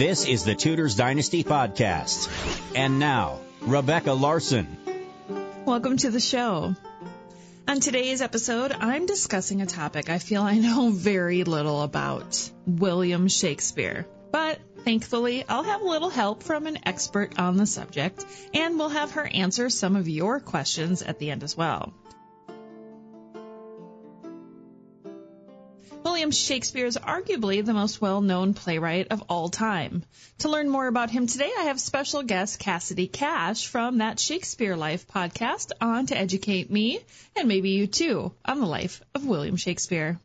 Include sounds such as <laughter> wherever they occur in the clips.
This is the Tudors Dynasty Podcast. And now, Rebecca Larson. Welcome to the show. On today's episode, I'm discussing a topic I feel I know <laughs> very little about William Shakespeare. But thankfully, I'll have a little help from an expert on the subject, and we'll have her answer some of your questions at the end as well. William Shakespeare is arguably the most well-known playwright of all time. To learn more about him today, I have special guest Cassidy Cash from that Shakespeare Life podcast on to educate me, and maybe you too, on the life of William Shakespeare.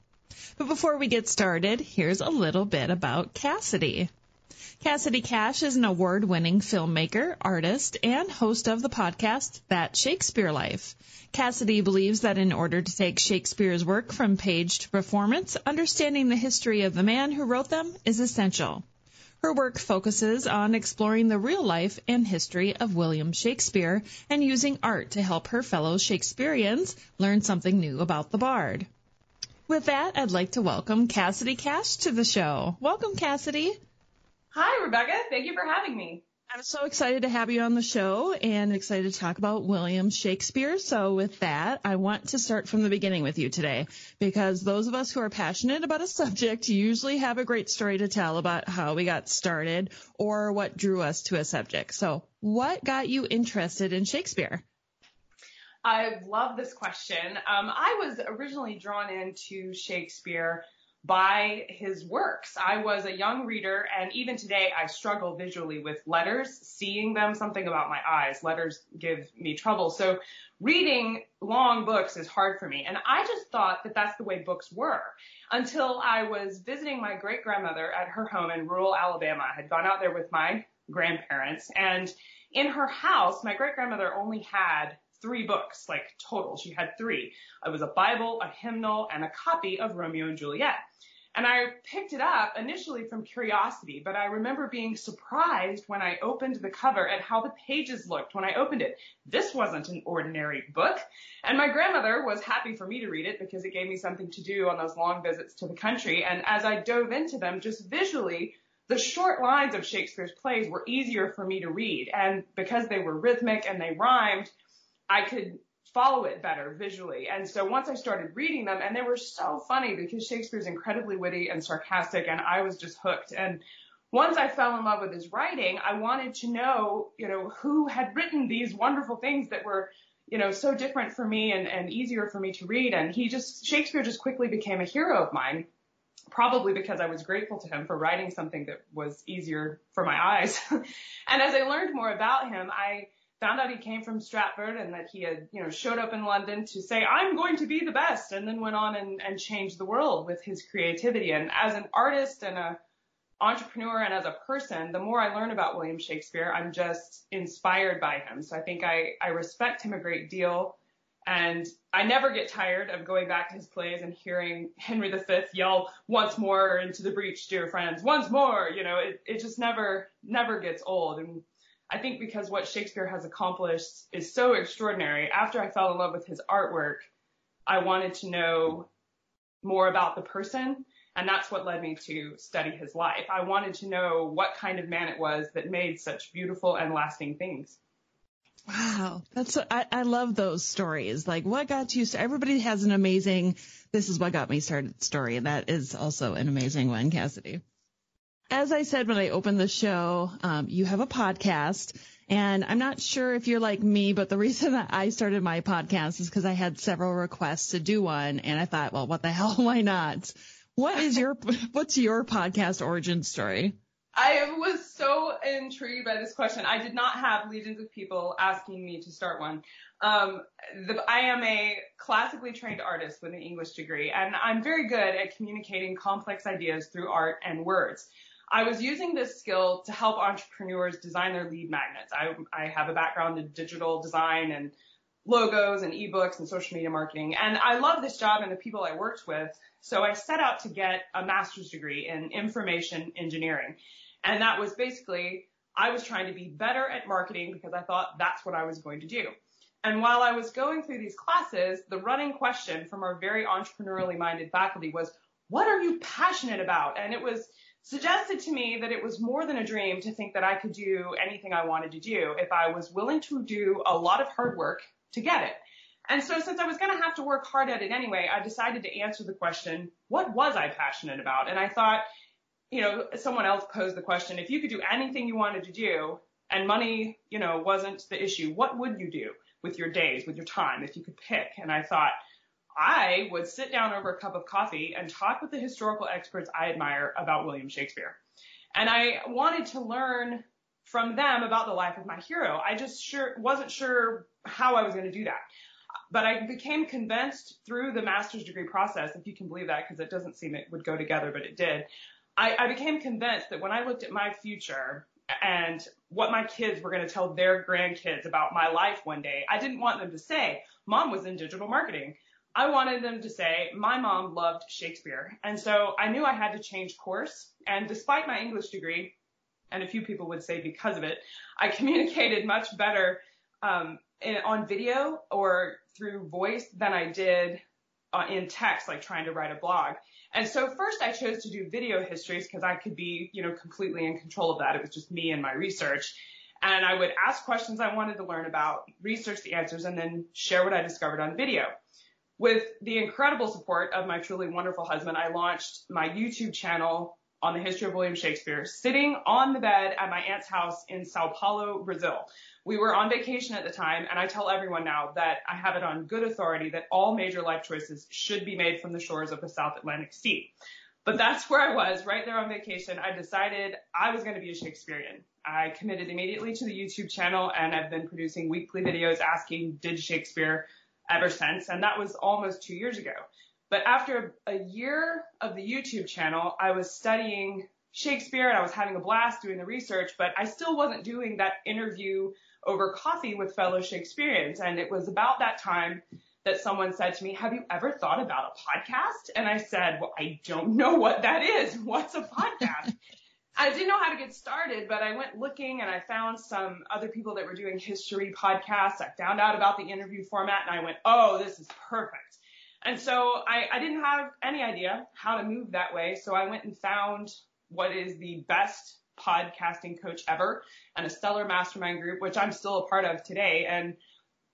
But before we get started, here's a little bit about Cassidy. Cassidy Cash is an award winning filmmaker, artist, and host of the podcast That Shakespeare Life. Cassidy believes that in order to take Shakespeare's work from page to performance, understanding the history of the man who wrote them is essential. Her work focuses on exploring the real life and history of William Shakespeare and using art to help her fellow Shakespeareans learn something new about the bard. With that, I'd like to welcome Cassidy Cash to the show. Welcome, Cassidy. Hi, Rebecca. Thank you for having me. I'm so excited to have you on the show and excited to talk about William Shakespeare. So with that, I want to start from the beginning with you today because those of us who are passionate about a subject usually have a great story to tell about how we got started or what drew us to a subject. So what got you interested in Shakespeare? I love this question. Um, I was originally drawn into Shakespeare by his works. I was a young reader and even today I struggle visually with letters, seeing them, something about my eyes. Letters give me trouble. So reading long books is hard for me. And I just thought that that's the way books were until I was visiting my great grandmother at her home in rural Alabama. I had gone out there with my grandparents and in her house, my great grandmother only had three books, like total. She had three. It was a Bible, a hymnal, and a copy of Romeo and Juliet. And I picked it up initially from curiosity, but I remember being surprised when I opened the cover at how the pages looked when I opened it. This wasn't an ordinary book. And my grandmother was happy for me to read it because it gave me something to do on those long visits to the country. And as I dove into them, just visually, the short lines of Shakespeare's plays were easier for me to read. And because they were rhythmic and they rhymed, I could follow it better visually. And so once I started reading them, and they were so funny because Shakespeare's incredibly witty and sarcastic, and I was just hooked. And once I fell in love with his writing, I wanted to know, you know, who had written these wonderful things that were, you know, so different for me and, and easier for me to read. And he just, Shakespeare just quickly became a hero of mine. Probably because I was grateful to him for writing something that was easier for my eyes. <laughs> and as I learned more about him, I found out he came from Stratford and that he had, you know, showed up in London to say, I'm going to be the best, and then went on and, and changed the world with his creativity. And as an artist and a entrepreneur and as a person, the more I learn about William Shakespeare, I'm just inspired by him. So I think I, I respect him a great deal. And I never get tired of going back to his plays and hearing Henry V yell once more into the breach, dear friends, once more. You know, it, it just never, never gets old. And I think because what Shakespeare has accomplished is so extraordinary. After I fell in love with his artwork, I wanted to know more about the person. And that's what led me to study his life. I wanted to know what kind of man it was that made such beautiful and lasting things. Wow, that's I, I love those stories. Like, what got you? So everybody has an amazing. This is what got me started story, and that is also an amazing one, Cassidy as I said when I opened the show, um, you have a podcast. And I'm not sure if you're like me, but the <laughs> reason that I started my podcast is because I had several requests to do one. And I thought, well, what the <laughs> hell? Why not? What is your, <laughs> what's your podcast origin story? I was so intrigued by this question. I did not have legions of people asking me to start one. Um, the, I am a classically trained artist with an English degree, and I'm very good at communicating complex ideas through art and words. I was using this skill to help entrepreneurs design their lead magnets. I, I have a background in digital design and logos and ebooks and social media marketing. And I love this job and the people I worked with. So I set out to get a master's degree in information engineering. And that was basically, I was trying to be better at marketing because I thought that's what I was going to do. And while I was going through these classes, the running question from our very entrepreneurially minded faculty was, what are you passionate about? And it was suggested to me that it was more than a dream to think that I could do anything I wanted to do if I was willing to do a lot of hard work to get it. And so since I was going to have to work hard at it anyway, I decided to answer the question, what was I passionate about? And I thought, you know, someone else posed the question, if you could do anything you wanted to do and money, you know, wasn't the issue, what would you do with your days, with your time, if you could pick? And I thought, I would sit down over a cup of coffee and talk with the historical experts I admire about William Shakespeare. And I wanted to learn from them about the life of my hero. I just sure wasn't sure how I was going to do that. But I became convinced through the master's degree process, if you can believe that, because it doesn't seem it would go together, but it did. I, I became convinced that when I looked at my future and what my kids were going to tell their grandkids about my life one day, I didn't want them to say, mom was in digital marketing. I wanted them to say, my mom loved Shakespeare. And so I knew I had to change course. And despite my English degree, and a few people would say because of it, I <laughs> communicated much better um, in, on video or through voice than I did uh, in text, like trying to write a blog. And so first I chose to do video histories because I could be, you know, completely in control of that. It was just me and my research. And I would ask questions I wanted to learn about, research the answers, and then share what I discovered on video. With the incredible support of my truly wonderful husband, I launched my YouTube channel on the history of William Shakespeare, sitting on the bed at my aunt's house in Sao Paulo, Brazil. We were on vacation at the time, and I tell everyone now that I have it on good authority that all major life choices should be made from the shores of the South Atlantic Sea. But that's where I was, right there on vacation. I decided I was going to be a Shakespearean. I committed immediately to the YouTube channel, and I've been producing weekly videos asking, did Shakespeare ever since, and that was almost two years ago. But after a year of the YouTube channel, I was studying Shakespeare and I was having a blast doing the research, but I still wasn't doing that interview over coffee with fellow Shakespeareans. And it was about that time that someone said to me, have you ever thought about a podcast? And I said, well, I don't know what that is. <laughs> What's a podcast? I didn't know how to get started, but I went looking and I found some other people that were doing history podcasts. I found out about the interview format and I went, oh, this is perfect. And so I, I didn't have any idea how to move that way. So I went and found what is the best podcasting coach ever and a stellar mastermind group, which I'm still a part of today. And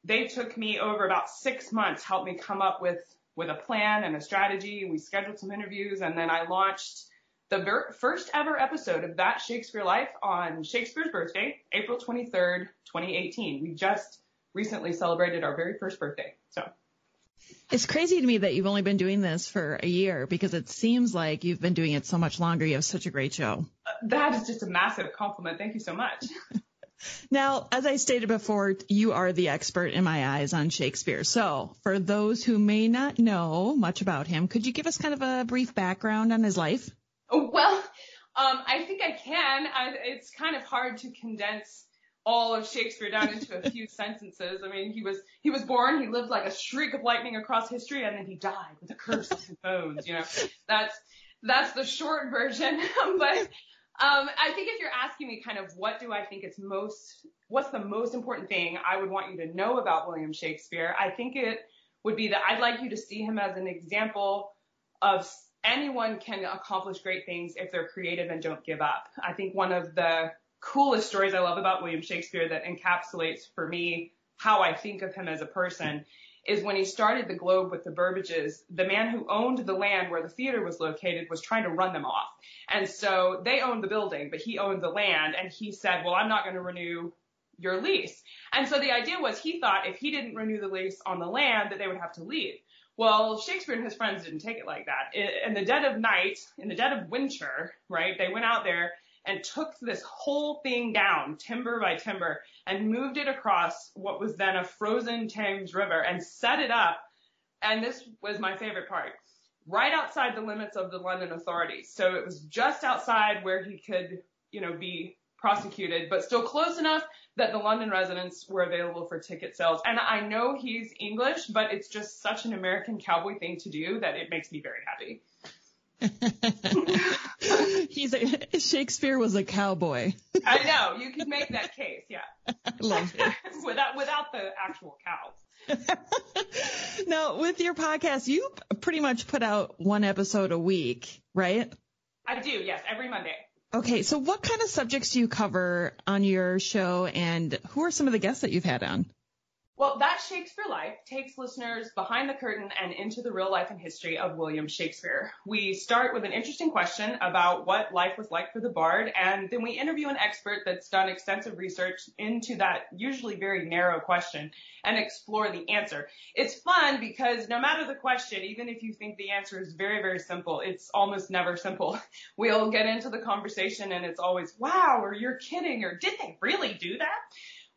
they took me over about six months, helped me come up with, with a plan and a strategy. We scheduled some interviews and then I launched the ver- first ever episode of That Shakespeare Life on Shakespeare's birthday, April 23rd, 2018. We just recently celebrated our very first birthday. So. It's crazy to me that you've only been doing this for a year because it seems like you've been doing it so much longer. You have such a great show. That is just a massive compliment. Thank you so much. <laughs> Now, as I stated before, you are the expert in my eyes on Shakespeare. So, for those who may not know much about him, could you give us kind of a brief background on his life? Well, um, I think I can. I, it's kind of hard to condense all of Shakespeare down into a few <laughs> sentences. I mean, he was he was born, he lived like a streak of lightning across history, and then he died with a curse on his bones. You know, that's that's the short version. <laughs> but um, I think if you're asking me kind of what do I think is most, what's the most important thing I would want you to know about William Shakespeare, I think it would be that I'd like you to see him as an example of anyone can accomplish great things if they're creative and don't give up. I think one of the coolest stories I love about William Shakespeare that encapsulates for me how I think of him as a person is when he started the Globe with the Burbages, the man who owned the land where the theater was located was trying to run them off. And so they owned the building, but he owned the land and he said, well, I'm not going to renew your lease. And so the idea was he thought if he didn't renew the lease on the land that they would have to leave. Well, Shakespeare and his friends didn't take it like that. In the dead of night, in the dead of winter, right, they went out there and took this whole thing down timber by timber and moved it across what was then a frozen Thames River and set it up. And this was my favorite part right outside the limits of the London authorities. So it was just outside where he could, you know, be prosecuted, but still close enough that the London residents were available for ticket sales. And I know he's English, but it's just such an American cowboy thing to do that it makes me very happy. <laughs> He's a, Shakespeare was a cowboy. I know you could make that case, yeah. I <laughs> love it. <laughs> without without the actual cows. now, with your podcast, you pretty much put out one episode a week, right? I do, yes, every Monday. Okay, so what kind of subjects do you cover on your show, and who are some of the guests that you've had on? Well, that Shakespeare Life takes listeners behind the curtain and into the real life and history of William Shakespeare. We start with an interesting question about what life was like for the bard, and then we interview an expert that's done extensive research into that usually very narrow question and explore the answer. It's fun because no matter the question, even if you think the answer is very, very simple, it's almost never simple. <laughs> We'll get into the conversation and it's always, wow, or you're kidding, or did they really do that?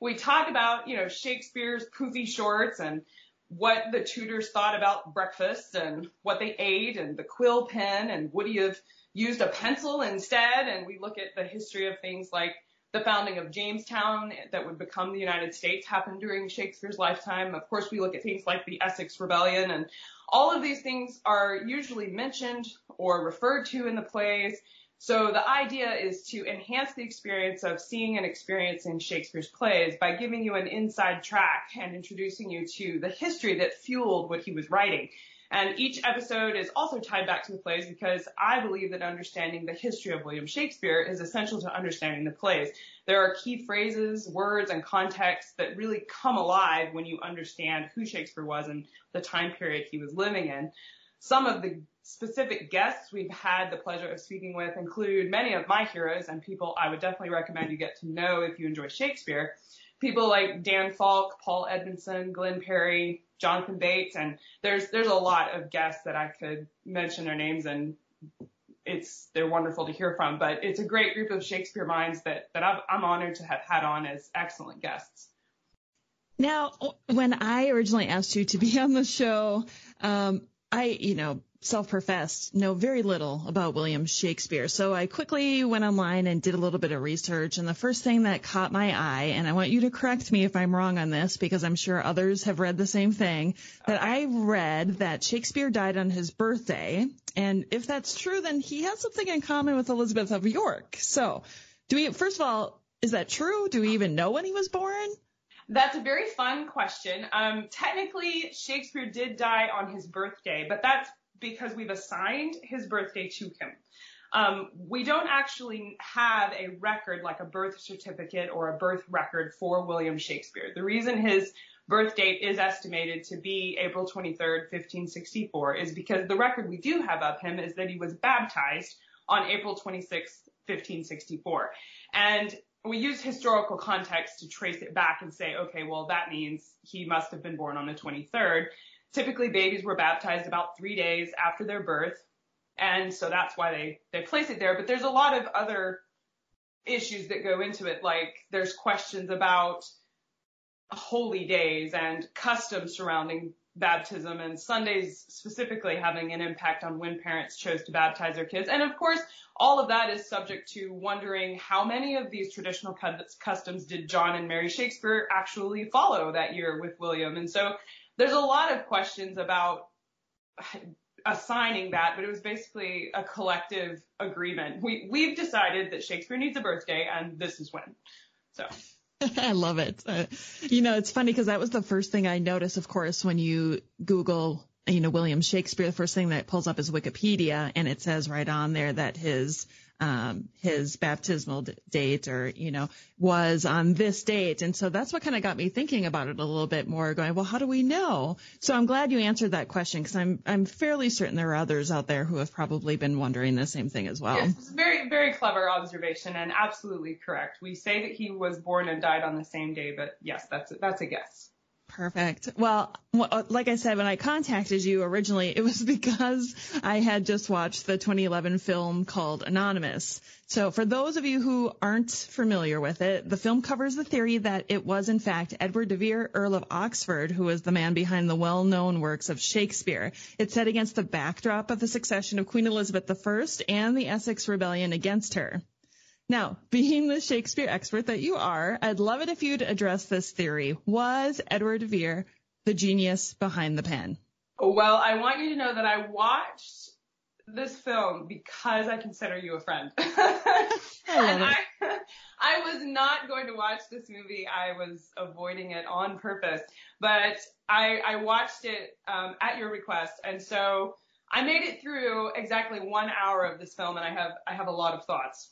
We talk about, you know, Shakespeare's poofy shorts and what the Tudors thought about breakfast and what they ate and the quill pen and would he have used a pencil instead? And we look at the history of things like the founding of Jamestown that would become the United States happened during Shakespeare's lifetime. Of course, we look at things like the Essex Rebellion and all of these things are usually mentioned or referred to in the plays so the idea is to enhance the experience of seeing and experiencing Shakespeare's plays by giving you an inside track and introducing you to the history that fueled what he was writing. And each episode is also tied back to the plays because I believe that understanding the history of William Shakespeare is essential to understanding the plays. There are key phrases, words, and contexts that really come alive when you understand who Shakespeare was and the time period he was living in. Some of the specific guests we've had the pleasure of speaking with include many of my heroes and people I would definitely recommend you get to know if you enjoy Shakespeare. People like Dan Falk, Paul Edmondson, Glyn Parry, Jonathan Bates, and there's there's a lot of guests that I could mention their names and it's they're wonderful to hear from. But it's a great group of Shakespeare minds that that i am honored to have had on as excellent guests. Now, when I originally asked you to be on the show, um, I, you know, self-professed know very little about William Shakespeare. So I quickly went online and did a little bit of research. And the first thing that caught my eye, and I want you to correct me if I'm wrong on this because I'm sure others have read the same thing, that I read that Shakespeare died on his birthday. And if that's true, then he has something in common with Elizabeth of York. So do we, first of all, is that true? Do we even know when he was born? That's a very fun question. Um, technically, Shakespeare did die on his birthday, but that's because we've assigned his birthday to him. Um, we don't actually have a record like a birth certificate or a birth record for William Shakespeare. The reason his birth date is estimated to be April 23rd, 1564 is because the record we do have of him is that he was baptized on April 26th, 1564. And we use historical context to trace it back and say, okay, well, that means he must have been born on the 23rd. Typically babies were baptized about three days after their birth. And so that's why they, they place it there. But there's a lot of other issues that go into it. Like there's questions about holy days and customs surrounding baptism and Sundays specifically having an impact on when parents chose to baptize their kids. And of course, all of that is subject to wondering how many of these traditional customs did John and Mary Shakespeare actually follow that year with William. And so there's a lot of questions about assigning that, but it was basically a collective agreement. We we've decided that Shakespeare needs a birthday, and this is when. So. <laughs> I love it. Uh, you know, it's funny because that was the first thing I noticed, of course, when you Google, you know, William Shakespeare, the first thing that pulls up is Wikipedia and it says right on there that his um, his baptismal d- date or, you know, was on this date. And so that's what kind of got me thinking about it a little bit more going, well, how do we know? So I'm glad you answered that question because I'm, I'm fairly certain there are others out there who have probably been wondering the same thing as well. Yes, very, very clever observation and absolutely correct. We say that he was born and died on the same day, but yes, that's, that's a guess. Perfect. Well, uh, like I said, when I contacted you originally, it was <laughs> because I had just watched the 2011 film called Anonymous. So for those of you who aren't familiar with it, the film covers the theory that it was in fact Edward de Vere, Earl of Oxford, who was the man behind the well-known works of Shakespeare. It's set against the backdrop of the succession of Queen Elizabeth I and the Essex Rebellion against her. Now, being the Shakespeare expert that you are, I'd love it if you'd address this theory. Was Edward de Vere the genius behind the pen? Well, I want you to know that I watched this film because I consider you a friend. <laughs> I I, I was not going to watch this movie. I was avoiding it on purpose, but I, I watched it um, at your request, and so I made it through exactly one hour of this film, and I have I have a lot of thoughts.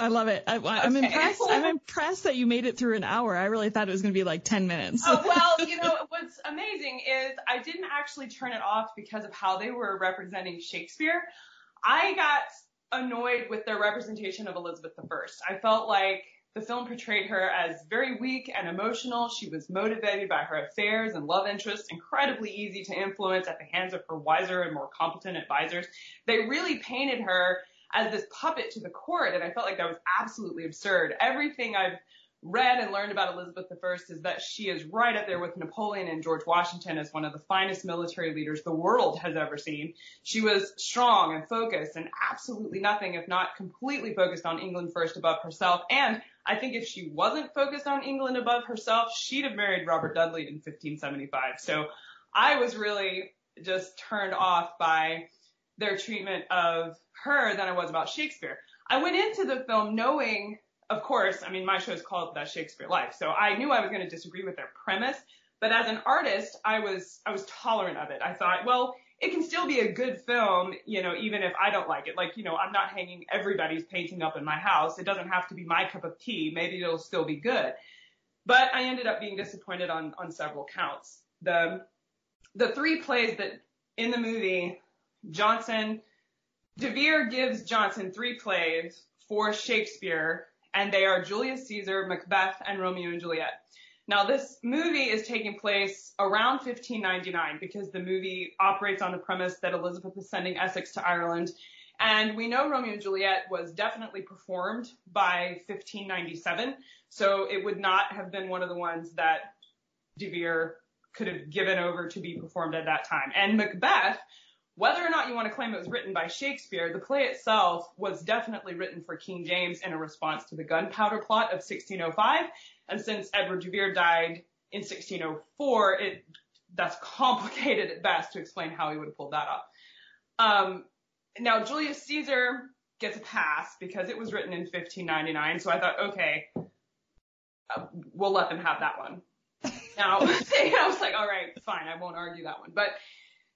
I love it. I, I'm Okay. impressed. I'm <laughs> impressed that you made it through an hour. I really thought it was going to be like 10 minutes. Oh, <laughs> well, you know, what's amazing is I didn't actually turn it off because of how they were representing Shakespeare. I got annoyed with their representation of Elizabeth I. I felt like the film portrayed her as very weak and emotional. She was motivated by her affairs and love interests, incredibly easy to influence at the hands of her wiser and more competent advisors. They really painted her as this puppet to the court, and I felt like that was absolutely absurd. Everything I've read and learned about Elizabeth I is that she is right up there with Napoleon and George Washington as one of the finest military leaders the world has ever seen. She was strong and focused and absolutely nothing if not completely focused on England first above herself. And I think if she wasn't focused on England above herself, she'd have married Robert Dudley in 1575. So I was really just turned off by their treatment of her than I was about Shakespeare. I went into the film knowing, of course, I mean, my show is called The Shakespeare Life, so I knew I was going to disagree with their premise. But as an artist, I was I was tolerant of it. I thought, well, it can still be a good film, you know, even if I don't like it. Like, you know, I'm not hanging everybody's painting up in my house. It doesn't have to be my cup of tea. Maybe it'll still be good. But I ended up being disappointed on on several counts. The the three plays that in the movie Jonson, De Vere gives Jonson three plays for Shakespeare, and they are Julius Caesar, Macbeth, and Romeo and Juliet. Now, this movie is taking place around 1599 because the movie operates on the premise that Elizabeth is sending Essex to Ireland. And we know Romeo and Juliet was definitely performed by 1597, so it would not have been one of the ones that De Vere could have given over to be performed at that time. And Macbeth, whether or not you want to claim it was written by Shakespeare, the play itself was definitely written for King James in a response to the gunpowder plot of 1605. And since Edward de Vere died in 1604, it that's complicated at best to explain how he would have pulled that off. Um, now Julius Caesar gets a pass because it was written in 1599. So I thought, okay, uh, we'll let them have that one. <laughs> Now <laughs> I was like, all right, fine, I won't argue that one. But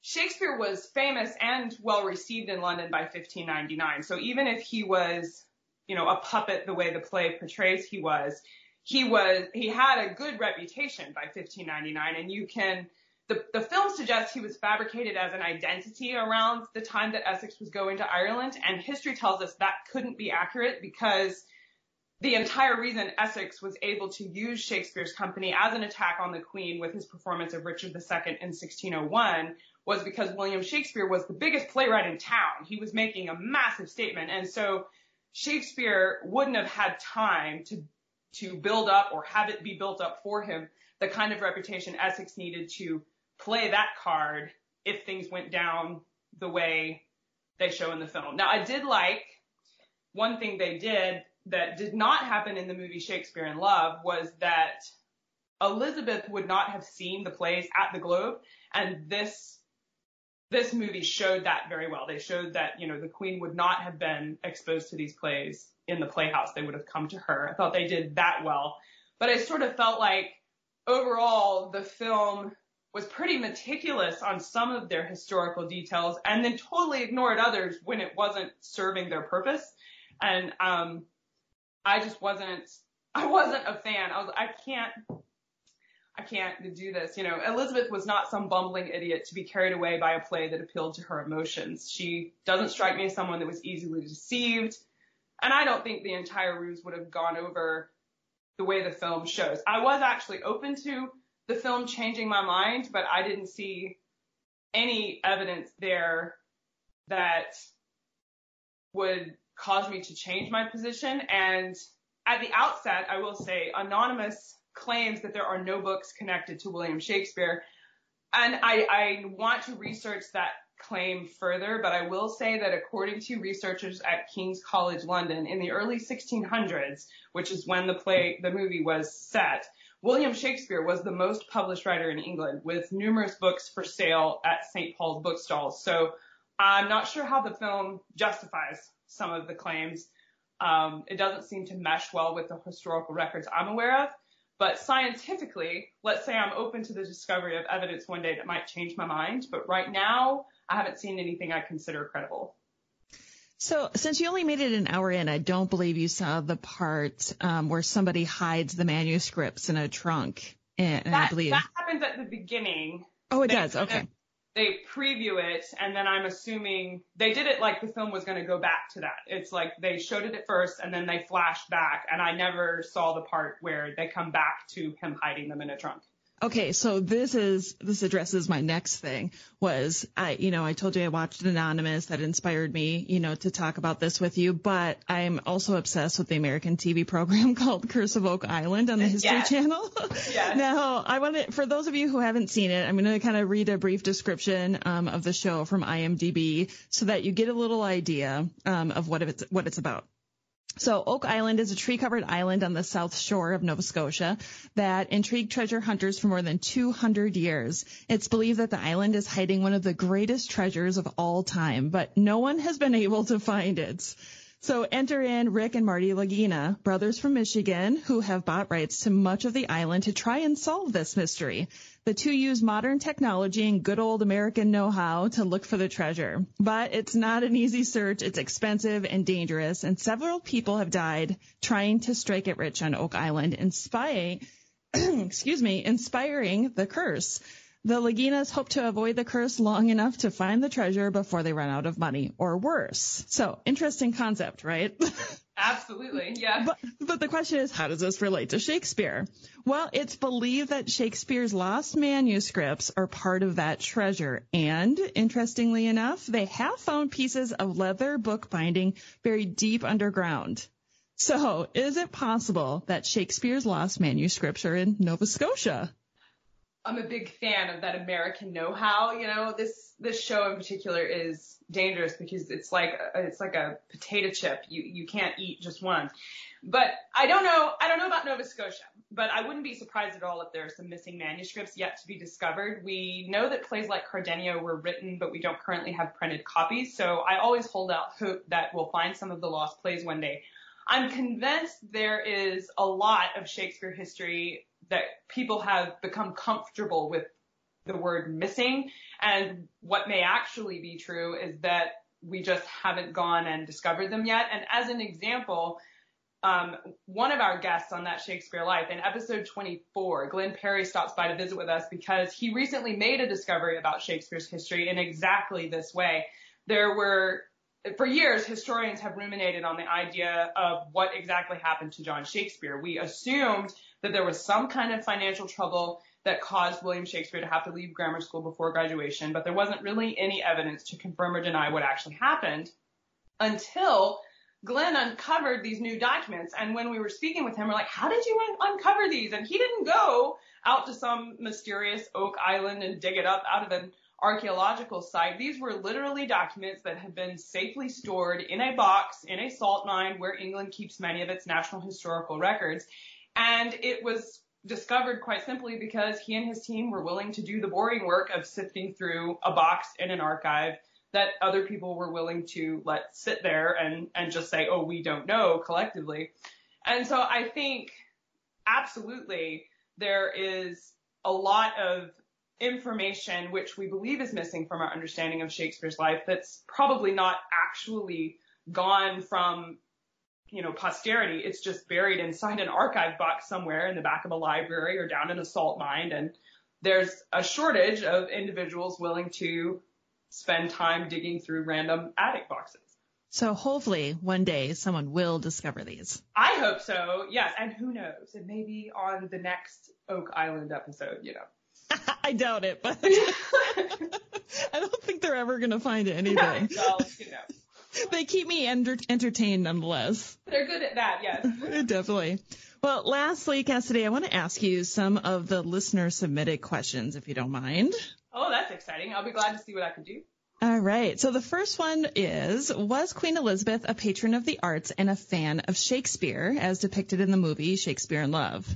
Shakespeare was famous and well received in London by 1599. So even if he was, you know, a puppet the way the play portrays he was, he was he had a good reputation by 1599 and you can the, the film suggests he was fabricated as an identity around the time that Essex was going to Ireland and history tells us that couldn't be accurate because the entire reason Essex was able to use Shakespeare's company as an attack on the Queen with his performance of Richard II in 1601 was because William Shakespeare was the biggest playwright in town. He was making a massive statement. And so Shakespeare wouldn't have had time to, to build up or have it be built up for him the kind of reputation Essex needed to play that card if things went down the way they show in the film. Now, I did like one thing they did that did not happen in the movie Shakespeare in Love was that Elizabeth would not have seen the plays at the Globe, and this this movie showed that very well. They showed that you know the Queen would not have been exposed to these plays in the Playhouse. They would have come to her. I thought they did that well, but I sort of felt like overall the film was pretty meticulous on some of their historical details and then totally ignored others when it wasn't serving their purpose. And um, I just wasn't I wasn't a fan. I was I can't I can't do this. You know, Elizabeth was not some bumbling idiot to be carried away by a play that appealed to her emotions. She doesn't strike me as someone that was easily deceived. And I don't think the entire ruse would have gone over the way the film shows. I was actually open to the film changing my mind, but I didn't see any evidence there that would cause me to change my position. And at the outset, I will say Anonymous claims that there are no books connected to William Shakespeare. And I, want to research that claim further, but I will say that according to researchers at King's College London in the early 1600s, which is when the play, the movie was set, William Shakespeare was the most published writer in England with numerous books for sale at St. Paul's bookstalls. So I'm not sure how the film justifies some of the claims. Um, it doesn't seem to mesh well with the historical records I'm aware of. But scientifically, let's say I'm open to the discovery of evidence one day that might change my mind. But right now, I haven't seen anything I consider credible. So, since you only made it an hour in, I don't believe you saw the part um, where somebody hides the manuscripts in a trunk. And, that, I believe that happens at the beginning. Oh, it they, does. Okay. They preview it, and then I'm assuming they did it like the film was going to go back to that. It's like they showed it at first, and then they flashed back, and I never saw the part where they come back to him hiding them in a trunk. Okay, so this is this addresses my next thing was I you know I told you I watched Anonymous that inspired me you know to talk about this with you but I'm also obsessed with the American TV program <laughs> called Curse of Oak Island on the History yes. Channel. Yes. now I want to for those of you who haven't seen it I'm going to kind of read a brief description um, of the show from IMDb so that you get a little idea um, of what it's what it's about. So Oak Island is a tree-covered island on the south shore of Nova Scotia that intrigued treasure hunters for more than 200 years. It's believed that the island is hiding one of the greatest treasures of all time, but no one has been able to find it. So enter in Rick and Marty Lagina, brothers from Michigan, who have bought rights to much of the island to try and solve this mystery. The two use modern technology and good old American know-how to look for the treasure. But it's not an easy search. It's expensive and dangerous, and several people have died trying to strike it rich on Oak Island, inspiring, <clears throat> excuse me, inspiring the curse. The Laginas hope to avoid the curse long enough to find the treasure before they run out of money, or worse. So, interesting concept, right? <laughs> Absolutely, yeah. But, but the question is, how does this relate to Shakespeare? Well, it's believed that Shakespeare's lost manuscripts are part of that treasure. And, interestingly enough, they have found pieces of leather bookbinding buried deep underground. So, is it possible that Shakespeare's lost manuscripts are in Nova Scotia? I'm a big fan of that American know-how. You know, this this show in particular is dangerous because it's like it's like a potato chip. You you can't eat just one. But I don't know. I don't know about Nova Scotia, but I wouldn't be surprised at all if there are some missing manuscripts yet to be discovered. We know that plays like Cardenio were written, but we don't currently have printed copies. So I always hold out hope that we'll find some of the lost plays one day. I'm convinced there is a lot of Shakespeare history that people have become comfortable with the word missing. And what may actually be true is that we just haven't gone and discovered them yet. And as an example, um, one of our guests on that Shakespeare Life in episode 24, Glyn Parry stops by to visit with us because he recently made a discovery about Shakespeare's history in exactly this way. There were for years, historians have ruminated on the idea of what exactly happened to John Shakespeare. We assumed that there was some kind of financial trouble that caused William Shakespeare to have to leave grammar school before graduation, but there wasn't really any evidence to confirm or deny what actually happened until Glyn uncovered these new documents. And when we were speaking with him, we're like, how did you un- uncover these? And he didn't go out to some mysterious Oak Island and dig it up out of an archaeological site. These were literally documents that had been safely stored in a box in a salt mine where England keeps many of its national historical records. And it was discovered quite simply because he and his team were willing to do the boring work of sifting through a box in an archive that other people were willing to let sit there and, and just say, oh, we don't know collectively. And so I think absolutely there is a lot of information which we believe is missing from our understanding of Shakespeare's life that's probably not actually gone from you know, posterity. It's just buried inside an archive box somewhere in the back of a library or down in a salt mine. And there's a shortage of individuals willing to spend time digging through random attic boxes. So hopefully one day someone will discover these. I hope so. Yes, and who knows? It may be on the next Oak Island episode. You know. <laughs> I doubt it, but <laughs> <laughs> I don't think they're ever going to find anything. well, you know. <laughs> They keep me enter- entertained nonetheless. They're good at that, yes. <laughs> Definitely. Well, lastly, Cassidy, I want to ask you some of the listener submitted questions, if you don't mind. Oh, that's exciting. I'll be glad to see what I can do. All right. So the first one is, was Queen Elizabeth a patron of the arts and a fan of Shakespeare as depicted in the movie Shakespeare in Love?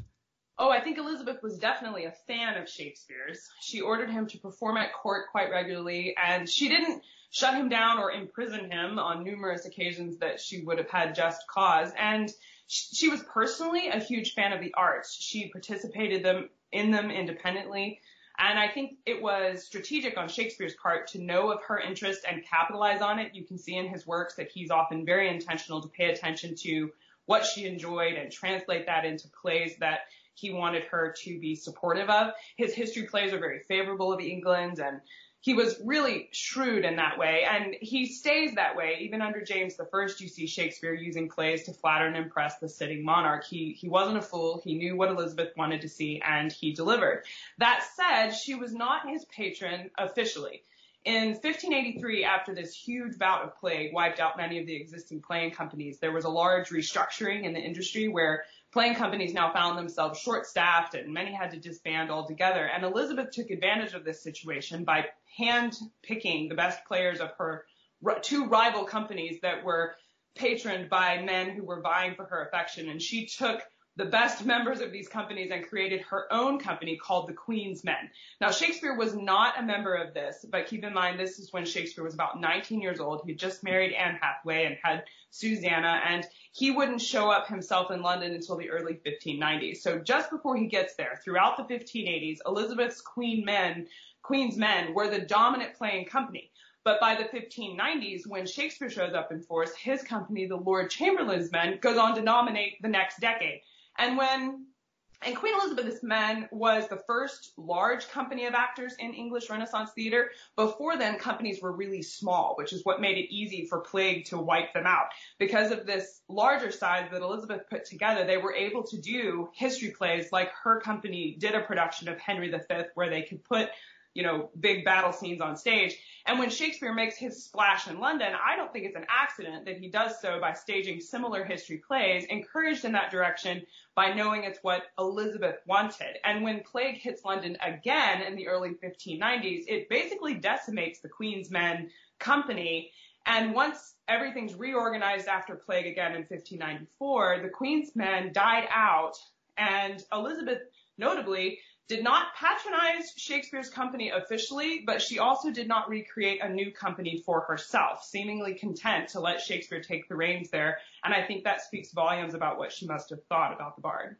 Oh, I think Elizabeth was definitely a fan of Shakespeare's. She ordered him to perform at court quite regularly, and she didn't shut him down or imprison him on numerous occasions that she would have had just cause. And she was personally a huge fan of the arts. She participated them in them independently. And I think it was strategic on Shakespeare's part to know of her interest and capitalize on it. You can see in his works that he's often very intentional to pay attention to what she enjoyed and translate that into plays that he wanted her to be supportive of. His history plays are very favorable of England and he was really shrewd in that way, and he stays that way even under James the First. You see Shakespeare using plays to flatter and impress the sitting monarch. He he wasn't a fool. He knew what Elizabeth wanted to see, and he delivered. That said, she was not his patron officially. In 1583, after this huge bout of plague wiped out many of the existing playing companies, there was a large restructuring in the industry where playing companies now found themselves short-staffed and many had to disband altogether. And Elizabeth took advantage of this situation by hand-picking the best players of her two rival companies that were patroned by men who were vying for her affection. And she took the best members of these companies and created her own company called the Queen's Men. Now, Shakespeare was not a member of this, but keep in mind this is when Shakespeare was about 19 years old. He had just married Anne Hathaway and had Susanna, and he wouldn't show up himself in London until the early 1590s. So just before he gets there, throughout the 1580s, Elizabeth's Queen Men, Queen's Men were the dominant playing company. But by the 1590s, when Shakespeare shows up in force, his company, the Lord Chamberlain's Men, goes on to dominate the next decade. And when and Queen Elizabeth's Men was the first large company of actors in English Renaissance theater. Before then, companies were really small, which is what made it easy for plague to wipe them out. Because of this larger size that Elizabeth put together, they were able to do history plays like her company did a production of Henry V where they could put you know, big battle scenes on stage. And when Shakespeare makes his splash in London, I don't think it's an accident that he does so by staging similar history plays, encouraged in that direction by knowing it's what Elizabeth wanted. And when plague hits London again in the early 1590s, it basically decimates the Queen's Men company. And once everything's reorganized after plague again in 1594, the Queen's Men died out and Elizabeth notably did not patronize Shakespeare's company officially, but she also did not recreate a new company for herself, seemingly content to let Shakespeare take the reins there. And I think that speaks volumes about what she must have thought about the bard.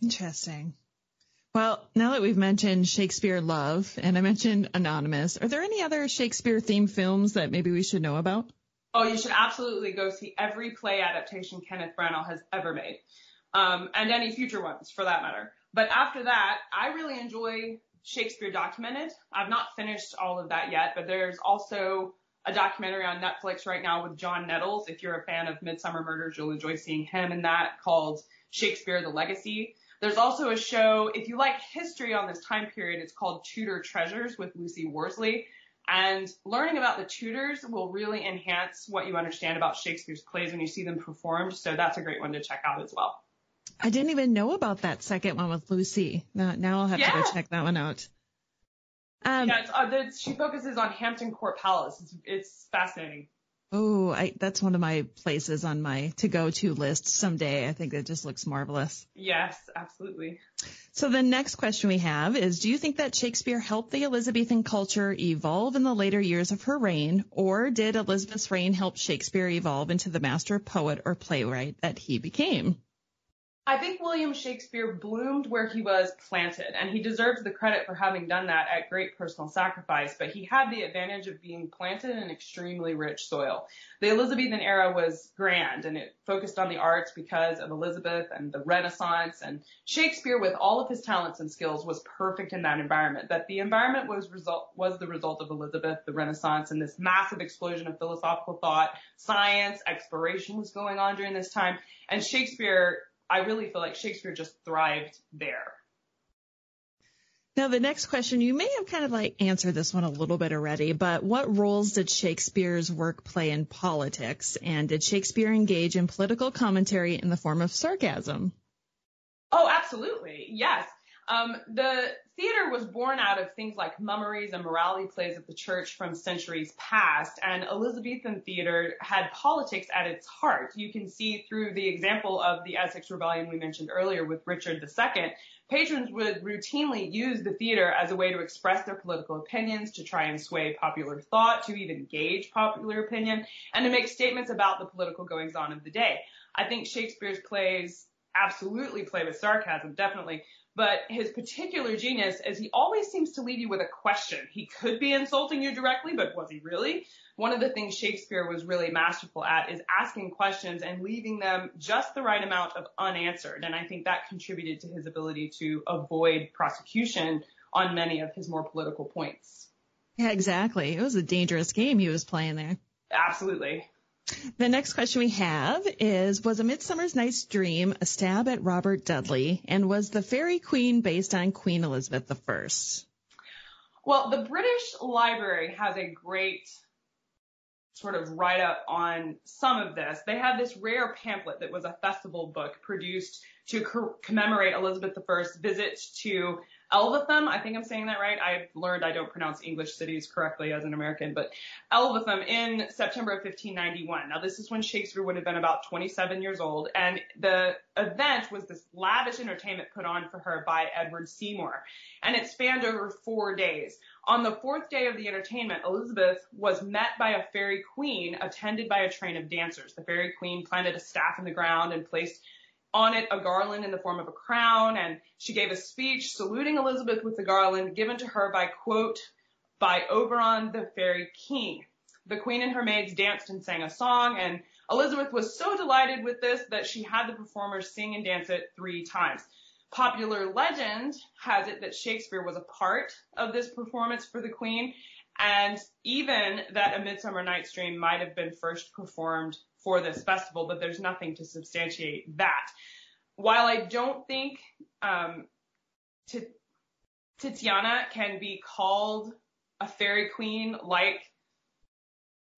Interesting. Well, now that we've mentioned Shakespeare Love and I mentioned Anonymous, are there any other Shakespeare themed films that maybe we should know about? Oh, you should absolutely go see every play adaptation Kenneth Branagh has ever made. Um, and any future ones for that matter. But after that, I really enjoy Shakespeare documented. I've not finished all of that yet, but there's also a documentary on Netflix right now with John Nettles. If you're a fan of Midsomer Murders, you'll enjoy seeing him in that called Shakespeare the Legacy. There's also a show, if you like history on this time period, it's called Tudor Treasures with Lucy Worsley. And learning about the Tudors will really enhance what you understand about Shakespeare's plays when you see them performed. So that's a great one to check out as well. I didn't even know about that second one with Lucy. Now, now I'll have yeah. to go check that one out. Um, yeah, uh, the, she focuses on Hampton Court Palace. It's, it's fascinating. Oh, that's one of my places on my to go to list someday. I think it just looks marvelous. Yes, absolutely. So the next question we have is, do you think that Shakespeare helped the Elizabethan culture evolve in the later years of her reign, or did Elizabeth's reign help Shakespeare evolve into the master poet or playwright that he became? I think William Shakespeare bloomed where he was planted, and he deserves the credit for having done that at great personal sacrifice, but he had the advantage of being planted in extremely rich soil. The Elizabethan era was grand, and it focused on the arts because of Elizabeth and the Renaissance, and Shakespeare, with all of his talents and skills, was perfect in that environment. That the environment was result was the result of Elizabeth, the Renaissance, and this massive explosion of philosophical thought, science, exploration was going on during this time, and Shakespeare I really feel like Shakespeare just thrived there. Now, the next question, you may have kind of like answered this one a little bit already, but what roles did Shakespeare's work play in politics? And did Shakespeare engage in political commentary in the form of sarcasm? Oh, absolutely. Yes. Um, the theater was born out of things like mummeries and morality plays of the church from centuries past, and Elizabethan theater had politics at its heart. You can see through the example of the Essex Rebellion we mentioned earlier with Richard II. Patrons would routinely use the theater as a way to express their political opinions, to try and sway popular thought, to even gauge popular opinion, and to make statements about the political goings on of the day. I think Shakespeare's plays absolutely play with sarcasm, definitely, but his particular genius is he always seems to leave you with a question. He could be insulting you directly, but was he really? One of the things Shakespeare was really masterful at is asking questions and leaving them just the right amount of unanswered. And I think that contributed to his ability to avoid prosecution on many of his more political points. Yeah, exactly. It was a dangerous game he was playing there. Absolutely. The next question we have is Was A Midsummer's Night's Dream a stab at Robert Dudley? And was the Fairy Queen based on Queen Elizabeth I? Well, the British Library has a great sort of write up on some of this. They had this rare pamphlet that was a festival book produced to co- commemorate Elizabeth I's visit to Elvetham, I think I'm saying that right. I've learned I don't pronounce English cities correctly as an American, but Elvetham in September of 1591. Now this is when Shakespeare would have been about 27 years old, and the event was this lavish entertainment put on for her by Edward Seymour, and it spanned over four days. On the fourth day of the entertainment, Elizabeth was met by a fairy queen attended by a train of dancers. The fairy queen planted a staff in the ground and placed on it a garland in the form of a crown, and she gave a speech saluting Elizabeth with the garland given to her by quote, by Oberon the fairy king. The queen and her maids danced and sang a song, and Elizabeth was so delighted with this that she had the performers sing and dance it three times. Popular legend has it that Shakespeare was a part of this performance for the queen, and even that A Midsummer Night's Dream might have been first performed for this festival, but there's nothing to substantiate that. While I don't think um, T- Titiana can be called a fairy queen like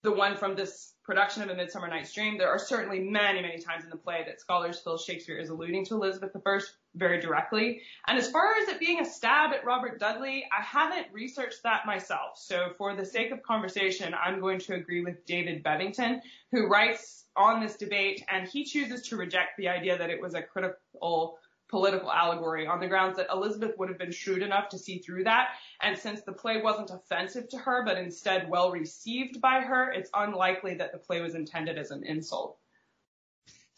the one from this production of A Midsummer Night's Dream, there are certainly many, many times in the play that scholars feel Shakespeare is alluding to Elizabeth I very directly. And as far as it being a stab at Robert Dudley, I haven't researched that myself. So for the sake of conversation, I'm going to agree with David Bevington, who writes on this debate, and he chooses to reject the idea that it was a critical political allegory on the grounds that Elizabeth would have been shrewd enough to see through that. And since the play wasn't offensive to her, but instead well received by her, it's unlikely that the play was intended as an insult.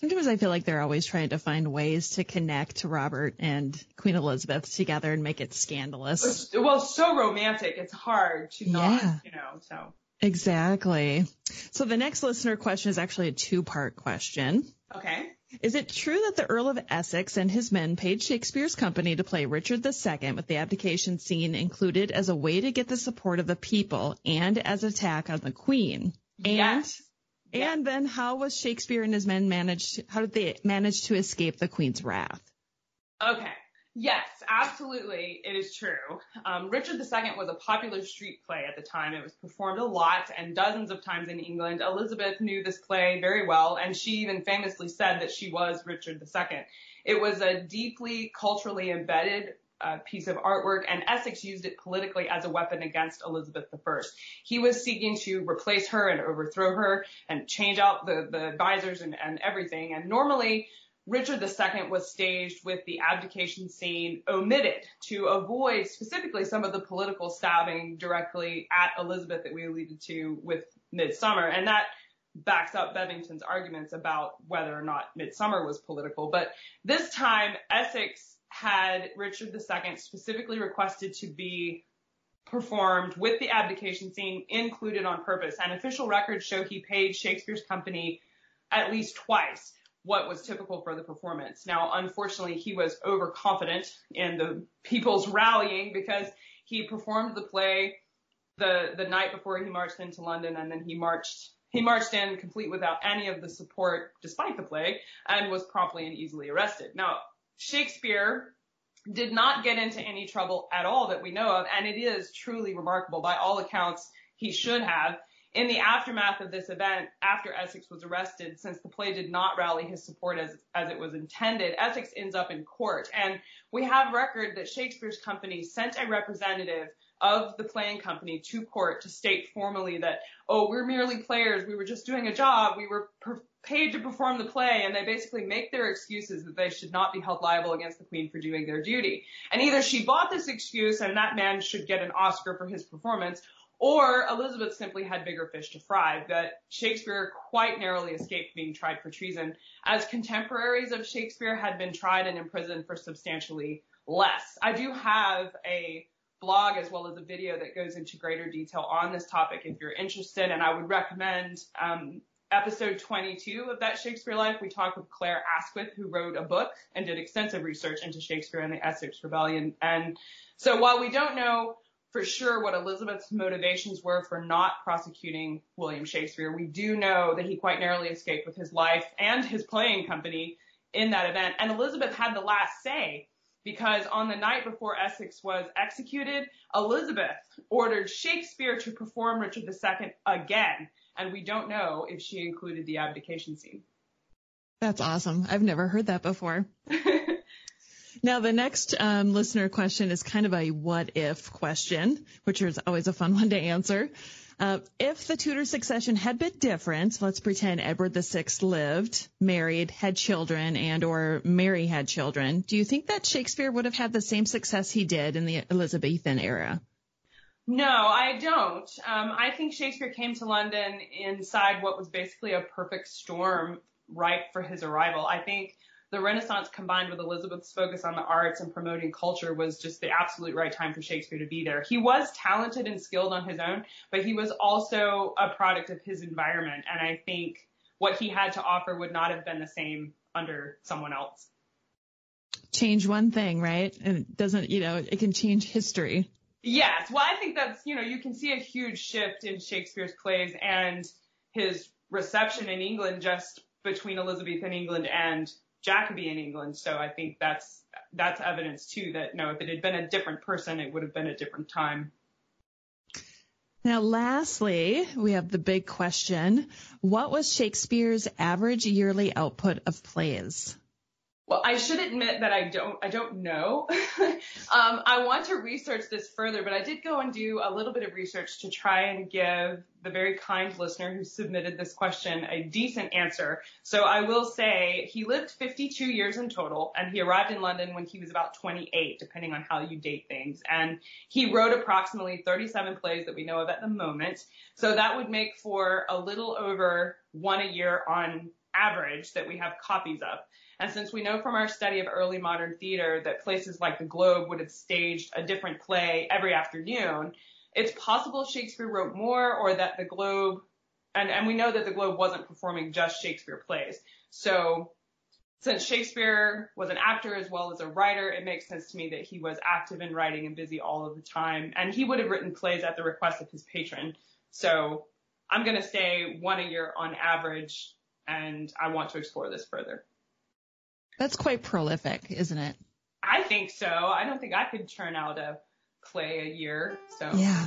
Sometimes I feel like they're always trying to find ways to connect Robert and Queen Elizabeth together and make it scandalous. Well, so romantic. It's hard to not, yeah. you know, so. Exactly. So the next listener question is actually a two part question. Okay. Is it true that the Earl of Essex and his men paid Shakespeare's company to play Richard II with the abdication scene included as a way to get the support of the people and as an attack on the Queen? Yes. And, and then how was Shakespeare and his men managed, how did they manage to escape the Queen's wrath? Okay. Yes, absolutely. It is true. Um, Richard II was a popular street play at the time. It was performed a lot and dozens of times in England. Elizabeth knew this play very well, and she even famously said that she was Richard II. It was a deeply culturally embedded uh, piece of artwork, and Essex used it politically as a weapon against Elizabeth I. He was seeking to replace her and overthrow her and change out the, the advisors and, and everything. And normally, Richard II was staged with the abdication scene omitted to avoid specifically some of the political stabbing directly at Elizabeth that we alluded to with Midsummer. And that backs up Bevington's arguments about whether or not Midsummer was political. But this time, Essex had Richard II specifically requested to be performed with the abdication scene included on purpose. And official records show he paid Shakespeare's company at least twice what was typical for the performance. Now, unfortunately, he was overconfident in the people's rallying because he performed the play the the night before he marched into London, and then he marched he marched in complete without any of the support, despite the plague, and was promptly and easily arrested. Now, Shakespeare did not get into any trouble at all that we know of, and it is truly remarkable. By all accounts, he should have. In the aftermath of this event, after Essex was arrested, since the play did not rally his support as, as it was intended, Essex ends up in court. And we have record that Shakespeare's company sent a representative of the playing company to court to state formally that, oh, we're merely players. We were just doing a job. We were per- paid to perform the play. And they basically make their excuses that they should not be held liable against the queen for doing their duty. And either she bought this excuse and that man should get an Oscar for his performance, or Elizabeth simply had bigger fish to fry, that Shakespeare quite narrowly escaped being tried for treason, as contemporaries of Shakespeare had been tried and imprisoned for substantially less. I do have a blog as well as a video that goes into greater detail on this topic if you're interested. And I would recommend um, episode 22 of that Shakespeare Life. We talked with Clare Asquith, who wrote a book and did extensive research into Shakespeare and the Essex Rebellion. And so while we don't know for sure what Elizabeth's motivations were for not prosecuting William Shakespeare, we do know that he quite narrowly escaped with his life and his playing company in that event. And Elizabeth had the last say because on the night before Essex was executed, Elizabeth ordered Shakespeare to perform Richard II again, and we don't know if she included the abdication scene. That's awesome. I've never heard that before. <laughs> now, the next um, listener question is kind of a what if question, which is always a fun <laughs> one to answer. Uh, if the Tudor succession had been different, let's pretend Edward VI lived, married, had children, and or Mary had children, do you think that Shakespeare would have had the same success he did in the Elizabethan era? No, I don't. Um, I think Shakespeare came to London inside what was basically a perfect storm right for his arrival. I think the Renaissance combined with Elizabeth's focus on the arts and promoting culture was just the absolute right time for Shakespeare to be there. He was talented and skilled on his own, but he was also a product of his environment. And I think what he had to offer would not have been the same under someone else. Change one thing, right? And it doesn't, you know, it can change history. Yes. Well, I think that's, you know, you can see a huge shift in Shakespeare's plays and his reception in England just between Elizabethan England and Jacobean England. So I think that's that's evidence too that no, if it had been a different person, it would have been a different time. Now, lastly, we have the big question. What was Shakespeare's average yearly output of plays? Well, I should admit that I don't, I don't know. <laughs> um, I want to research this further, but I did go and do a little bit of research to try and give the very kind listener who submitted this question a decent answer. So I will say he lived 52 years in total and he arrived in London when he was about 28, depending on how you date things. And he wrote approximately 37 plays that we know of at the moment. So that would make for a little over one a year on average that we have copies of. And since we know from our study of early modern theater that places like the Globe would have staged a different play every afternoon, it's possible Shakespeare wrote more or that the Globe, and, and we know that the Globe wasn't performing just Shakespeare plays. So since Shakespeare was an actor as well as a writer, it makes sense to me that he was active in writing and busy all of the time. And he would have written plays at the request of his patron. So I'm going to say one a year on average, and I want to explore this further. That's quite prolific, isn't it? I think so. I don't think I could churn out a play a year. So yeah,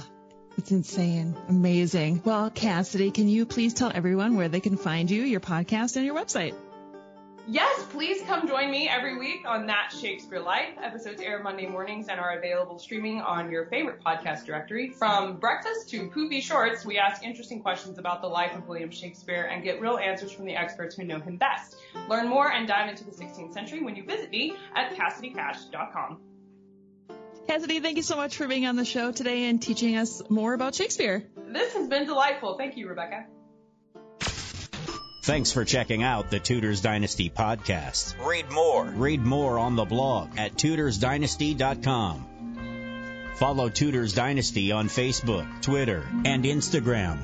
it's insane, amazing. Well, Cassidy, can you please tell everyone where they can find you, your podcast, and your website? Yes, please come join me every week on That Shakespeare Life. Episodes air Monday mornings and are available streaming on your favorite podcast directory. From breakfast to poopy shorts, we ask interesting questions about the life of William Shakespeare and get real answers from the experts who know him best. Learn more and dive into the 16th century when you visit me at CassidyCash.com. Cassidy, thank you so much for being on the show today and teaching us more about Shakespeare. This has been delightful. Thank you, Rebecca. Thanks for checking out the Tudors Dynasty podcast. Read more. Read more on the blog at tudorsdynasty.com. Follow Tudors Dynasty on Facebook, Twitter, and Instagram.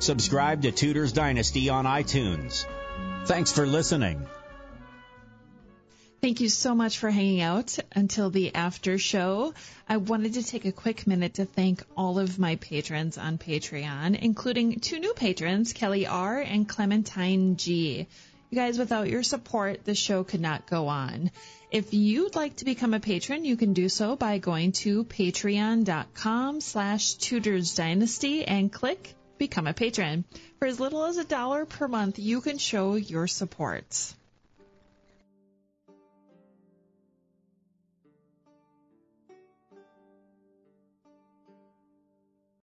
Subscribe to Tudors Dynasty on iTunes. Thanks for listening. Thank you so much for hanging out until the after show. I wanted to take a quick minute to thank all of my patrons on Patreon, including two new patrons, Kelly R. and Clementine G. You guys, without your support, the show could not go on. If you'd like to become a patron, you can do so by going to patreon.com slash Tudors Dynasty and click Become a Patron. For as little as a dollar per month, you can show your support.